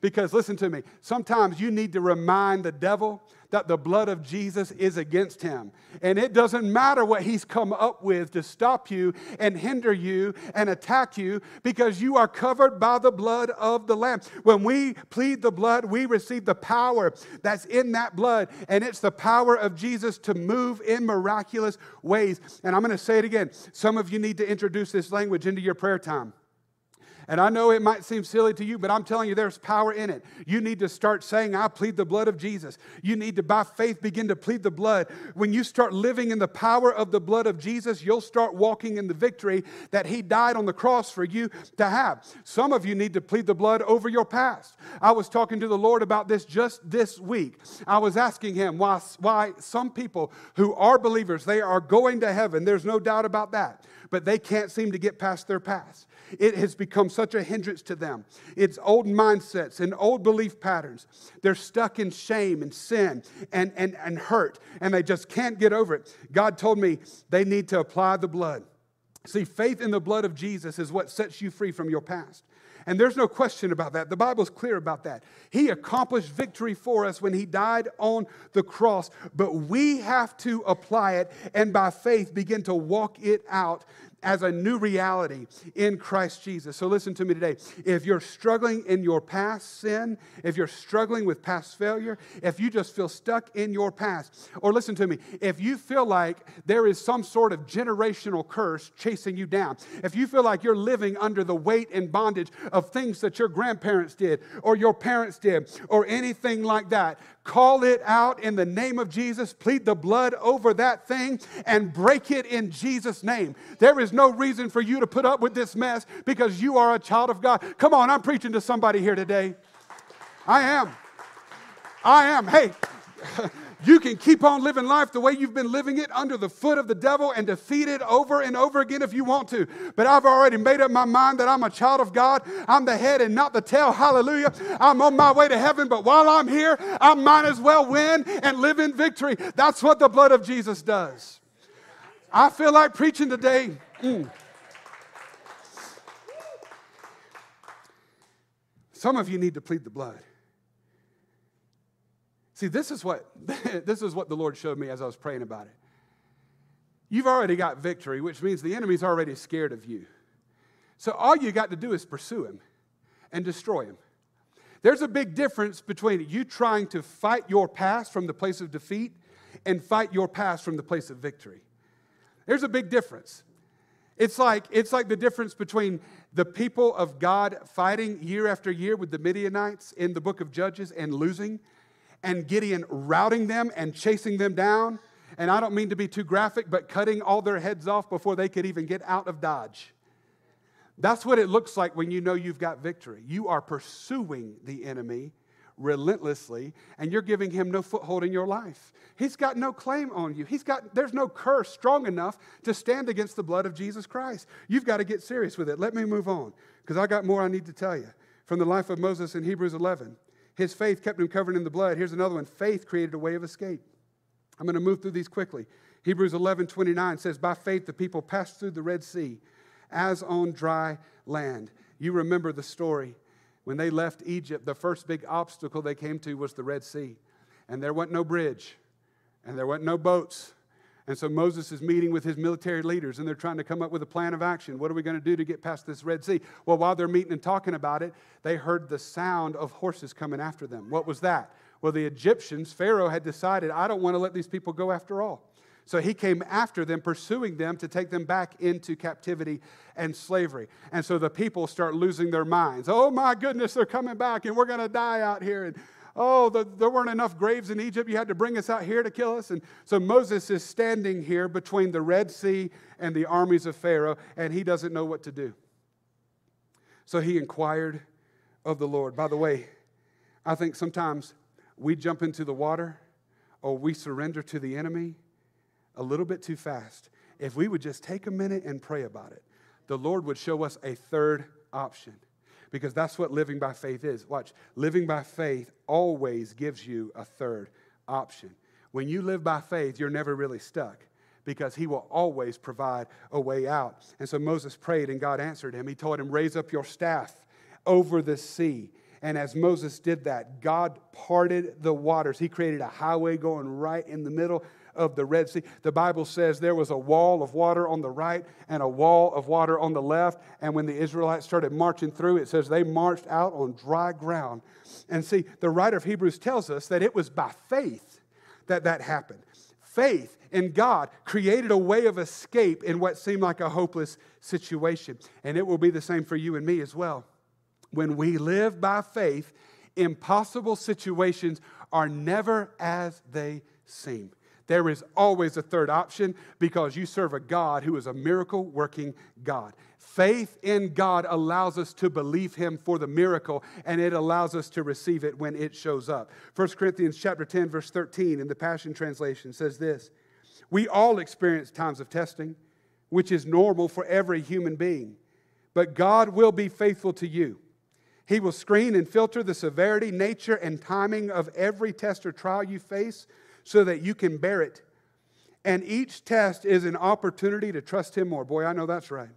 Because listen to me, sometimes you need to remind the devil that the blood of Jesus is against him. And it doesn't matter what he's come up with to stop you and hinder you and attack you because you are covered by the blood of the Lamb. When we plead the blood, we receive the power that's in that blood. And it's the power of Jesus to move in miraculous ways. And I'm going to say it again. Some of you need to introduce this language into your prayer time. And I know it might seem silly to you, but I'm telling you, there's power in it. You need to start saying, I plead the blood of Jesus. You need to, by faith, begin to plead the blood. When you start living in the power of the blood of Jesus, you'll start walking in the victory that He died on the cross for you to have. Some of you need to plead the blood over your past. I was talking to the Lord about this just this week. I was asking Him why, why some people who are believers, they are going to heaven. There's no doubt about that but they can't seem to get past their past. It has become such a hindrance to them. It's old mindsets and old belief patterns. They're stuck in shame and sin and, and, and hurt, and they just can't get over it. God told me they need to apply the blood. See, faith in the blood of Jesus is what sets you free from your past. And there's no question about that. The Bible's clear about that. He accomplished victory for us when He died on the cross, but we have to apply it and by faith begin to walk it out as a new reality in Christ Jesus. So listen to me today. If you're struggling in your past sin, if you're struggling with past failure, if you just feel stuck in your past, or listen to me, if you feel like there is some sort of generational curse chasing you down, if you feel like you're living under the weight and bondage of things that your grandparents did or your parents did or anything like that, call it out in the name of Jesus, plead the blood over that thing, and break it in Jesus' name. There is no reason for you to put up with this mess because you are a child of God. Come on, I'm preaching to somebody here today. I am. I am. Hey, You can keep on living life the way you've been living it under the foot of the devil and defeat it over and over again if you want to. But I've already made up my mind that I'm a child of God. I'm the head and not the tail. Hallelujah. I'm on my way to heaven, but while I'm here, I might as well win and live in victory. That's what the blood of Jesus does. I feel like preaching today. Mm. Some of you need to plead the blood. See, this is what this is what the Lord showed me as I was praying about it. You've already got victory, which means the enemy's already scared of you. So all you got to do is pursue him and destroy him. There's a big difference between you trying to fight your past from the place of defeat and fight your past from the place of victory. There's a big difference. It's like, it's like the difference between the people of God fighting year after year with the Midianites in the book of Judges and losing, and Gideon routing them and chasing them down. And I don't mean to be too graphic, but cutting all their heads off before they could even get out of Dodge. That's what it looks like when you know you've got victory. You are pursuing the enemy relentlessly and you're giving him no foothold in your life. He's got no claim on you. He's got there's no curse strong enough to stand against the blood of Jesus Christ. You've got to get serious with it. Let me move on because I got more I need to tell you. from the life of Moses in Hebrews 11. His faith kept him covered in the blood. Here's another one faith created a way of escape. I'm going to move through these quickly. Hebrews 11 29 says, By faith the people passed through the Red Sea as on dry land. You remember the story. When they left Egypt, the first big obstacle they came to was the Red Sea. And there wasn't no bridge, and there wasn't no boats. And so Moses is meeting with his military leaders, and they're trying to come up with a plan of action. What are we going to do to get past this Red Sea? Well, while they're meeting and talking about it, they heard the sound of horses coming after them. What was that? Well, the Egyptians, Pharaoh had decided, I don't want to let these people go after all. So he came after them, pursuing them to take them back into captivity and slavery. And so the people start losing their minds. Oh my goodness, they're coming back and we're going to die out here. And oh, the, there weren't enough graves in Egypt. You had to bring us out here to kill us. And so Moses is standing here between the Red Sea and the armies of Pharaoh, and he doesn't know what to do. So he inquired of the Lord. By the way, I think sometimes we jump into the water or we surrender to the enemy a little bit too fast. If we would just take a minute and pray about it, the Lord would show us a third option because that's what living by faith is. Watch, living by faith always gives you a third option. When you live by faith, you're never really stuck because he will always provide a way out. And so Moses prayed and God answered him. He told him, Raise up your staff over the sea. And as Moses did that, God parted the waters. He created a highway going right in the middle of the Red Sea. The Bible says there was a wall of water on the right and a wall of water on the left. And when the Israelites started marching through, it says they marched out on dry ground. And see, the writer of Hebrews tells us that it was by faith that that happened. Faith in God created a way of escape in what seemed like a hopeless situation. And it will be the same for you and me as well. When we live by faith, impossible situations are never as they seem. There is always a third option because you serve a God who is a miracle working God. Faith in God allows us to believe him for the miracle and it allows us to receive it when it shows up. 1 Corinthians chapter 10 verse 13 in the Passion translation says this. We all experience times of testing, which is normal for every human being. But God will be faithful to you he will screen and filter the severity, nature, and timing of every test or trial you face so that you can bear it. And each test is an opportunity to trust Him more. Boy, I know that's right.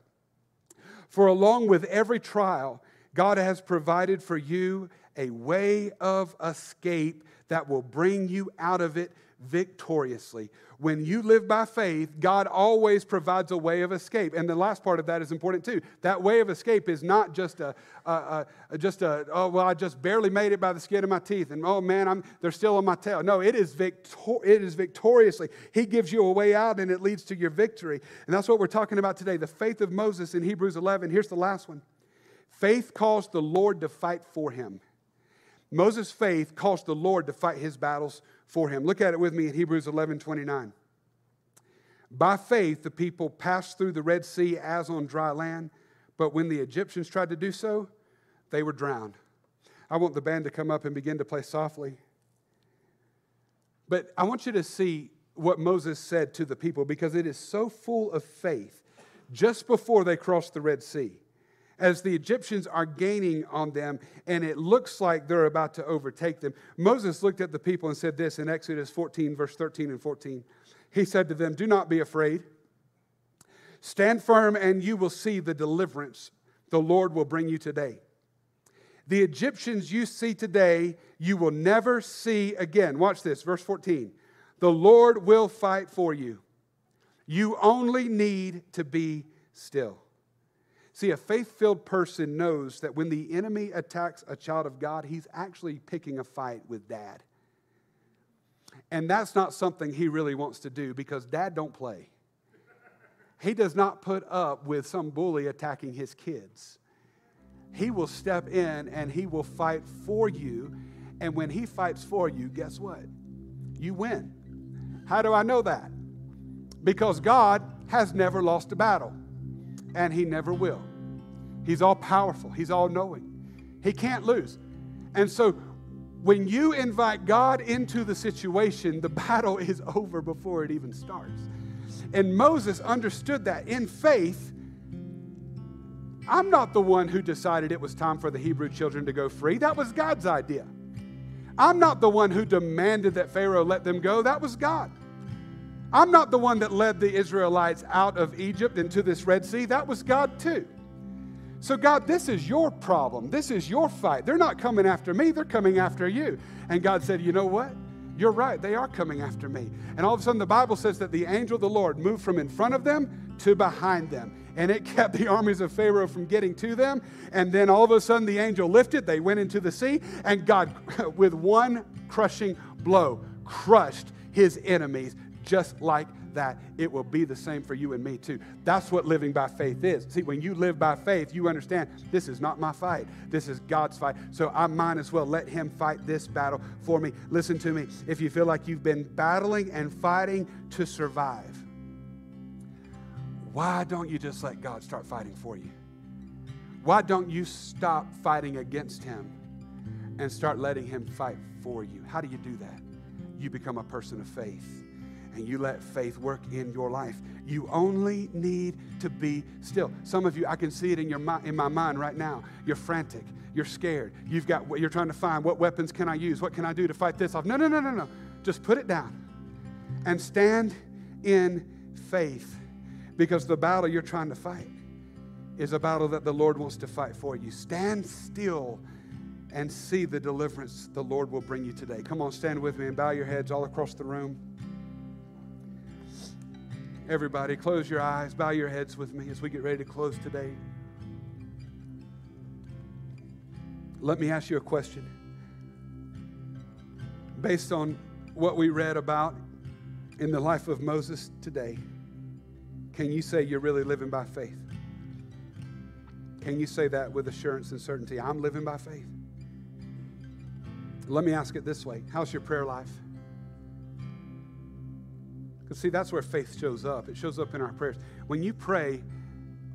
For along with every trial, God has provided for you a way of escape that will bring you out of it victoriously. When you live by faith, God always provides a way of escape. And the last part of that is important too. That way of escape is not just a, a, a, just a oh well I just barely made it by the skin of my teeth and oh man I'm they're still on my tail. No, it is victor- it is victoriously. He gives you a way out and it leads to your victory. And that's what we're talking about today. The faith of Moses in Hebrews 11. Here's the last one. Faith caused the Lord to fight for him. Moses' faith caused the Lord to fight his battles for him. Look at it with me in Hebrews 11 29. By faith, the people passed through the Red Sea as on dry land, but when the Egyptians tried to do so, they were drowned. I want the band to come up and begin to play softly. But I want you to see what Moses said to the people because it is so full of faith just before they crossed the Red Sea as the Egyptians are gaining on them and it looks like they're about to overtake them. Moses looked at the people and said this in Exodus 14, verse 13 and 14. He said to them, Do not be afraid. Stand firm, and you will see the deliverance the Lord will bring you today. The Egyptians you see today, you will never see again. Watch this, verse 14. The Lord will fight for you. You only need to be still. See, a faith filled person knows that when the enemy attacks a child of God, he's actually picking a fight with dad. And that's not something he really wants to do because dad don't play. He does not put up with some bully attacking his kids. He will step in and he will fight for you. And when he fights for you, guess what? You win. How do I know that? Because God has never lost a battle and he never will. He's all powerful, he's all knowing. He can't lose. And so when you invite God into the situation, the battle is over before it even starts. And Moses understood that in faith. I'm not the one who decided it was time for the Hebrew children to go free. That was God's idea. I'm not the one who demanded that Pharaoh let them go. That was God. I'm not the one that led the Israelites out of Egypt into this Red Sea. That was God too. So, God, this is your problem. This is your fight. They're not coming after me, they're coming after you. And God said, You know what? You're right, they are coming after me. And all of a sudden, the Bible says that the angel of the Lord moved from in front of them to behind them. And it kept the armies of Pharaoh from getting to them. And then all of a sudden, the angel lifted, they went into the sea, and God, with one crushing blow, crushed his enemies just like that. It will be the same for you and me too. That's what living by faith is. See, when you live by faith, you understand this is not my fight, this is God's fight. So I might as well let Him fight this battle for me. Listen to me. If you feel like you've been battling and fighting to survive, why don't you just let God start fighting for you? Why don't you stop fighting against Him and start letting Him fight for you? How do you do that? You become a person of faith and you let faith work in your life. You only need to be still. Some of you, I can see it in your in my mind right now. You're frantic. You're scared. You've got you're trying to find what weapons can I use? What can I do to fight this off? No, no, no, no, no. Just put it down and stand in faith because the battle you're trying to fight is a battle that the Lord wants to fight for you. Stand still and see the deliverance the Lord will bring you today. Come on, stand with me and bow your heads all across the room. Everybody, close your eyes, bow your heads with me as we get ready to close today. Let me ask you a question. Based on what we read about in the life of Moses today, can you say you're really living by faith? Can you say that with assurance and certainty? I'm living by faith. Let me ask it this way How's your prayer life? Because, see, that's where faith shows up. It shows up in our prayers. When you pray,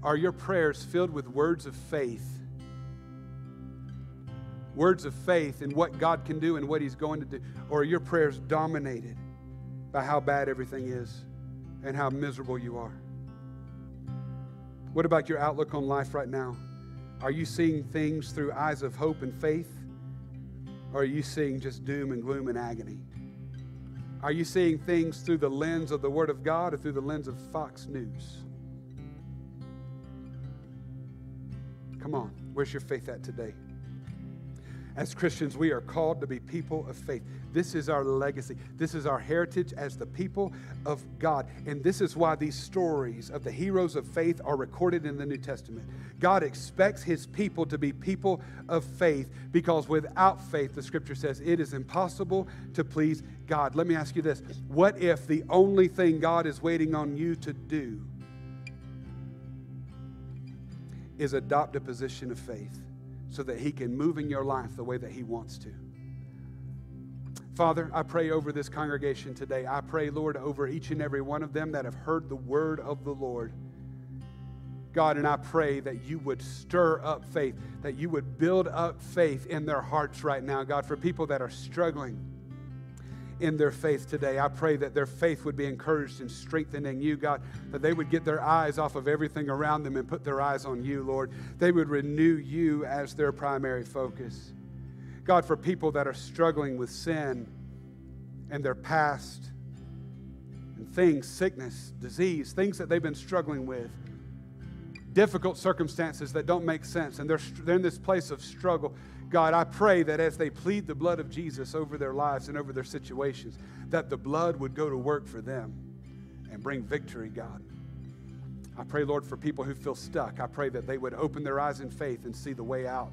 are your prayers filled with words of faith? Words of faith in what God can do and what He's going to do? Or are your prayers dominated by how bad everything is and how miserable you are? What about your outlook on life right now? Are you seeing things through eyes of hope and faith? Or are you seeing just doom and gloom and agony? Are you seeing things through the lens of the Word of God or through the lens of Fox News? Come on, where's your faith at today? As Christians, we are called to be people of faith. This is our legacy. This is our heritage as the people of God. And this is why these stories of the heroes of faith are recorded in the New Testament. God expects his people to be people of faith because without faith, the scripture says, it is impossible to please God. Let me ask you this What if the only thing God is waiting on you to do is adopt a position of faith? So that He can move in your life the way that He wants to. Father, I pray over this congregation today. I pray, Lord, over each and every one of them that have heard the word of the Lord. God, and I pray that you would stir up faith, that you would build up faith in their hearts right now, God, for people that are struggling in their faith today. I pray that their faith would be encouraged and strengthened in you, God, that they would get their eyes off of everything around them and put their eyes on you, Lord. They would renew you as their primary focus. God, for people that are struggling with sin and their past and things, sickness, disease, things that they've been struggling with, difficult circumstances that don't make sense, and they're, they're in this place of struggle. God, I pray that as they plead the blood of Jesus over their lives and over their situations, that the blood would go to work for them and bring victory, God. I pray, Lord, for people who feel stuck. I pray that they would open their eyes in faith and see the way out.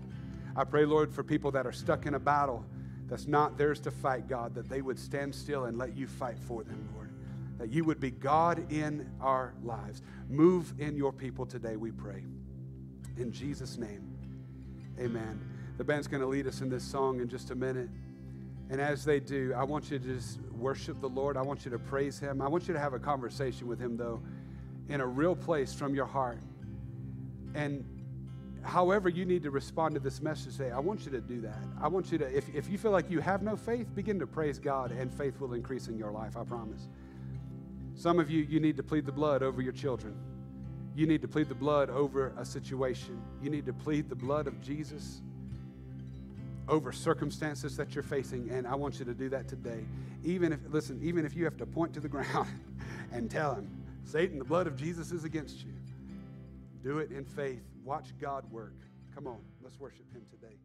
I pray, Lord, for people that are stuck in a battle that's not theirs to fight, God, that they would stand still and let you fight for them, Lord. That you would be God in our lives. Move in your people today, we pray. In Jesus' name, amen. The band's going to lead us in this song in just a minute. And as they do, I want you to just worship the Lord. I want you to praise Him. I want you to have a conversation with Him, though, in a real place from your heart. And however you need to respond to this message today, I want you to do that. I want you to, if, if you feel like you have no faith, begin to praise God, and faith will increase in your life, I promise. Some of you, you need to plead the blood over your children. You need to plead the blood over a situation. You need to plead the blood of Jesus over circumstances that you're facing. And I want you to do that today. Even if, listen, even if you have to point to the ground and tell him, Satan, the blood of Jesus is against you. Do it in faith. Watch God work. Come on, let's worship him today.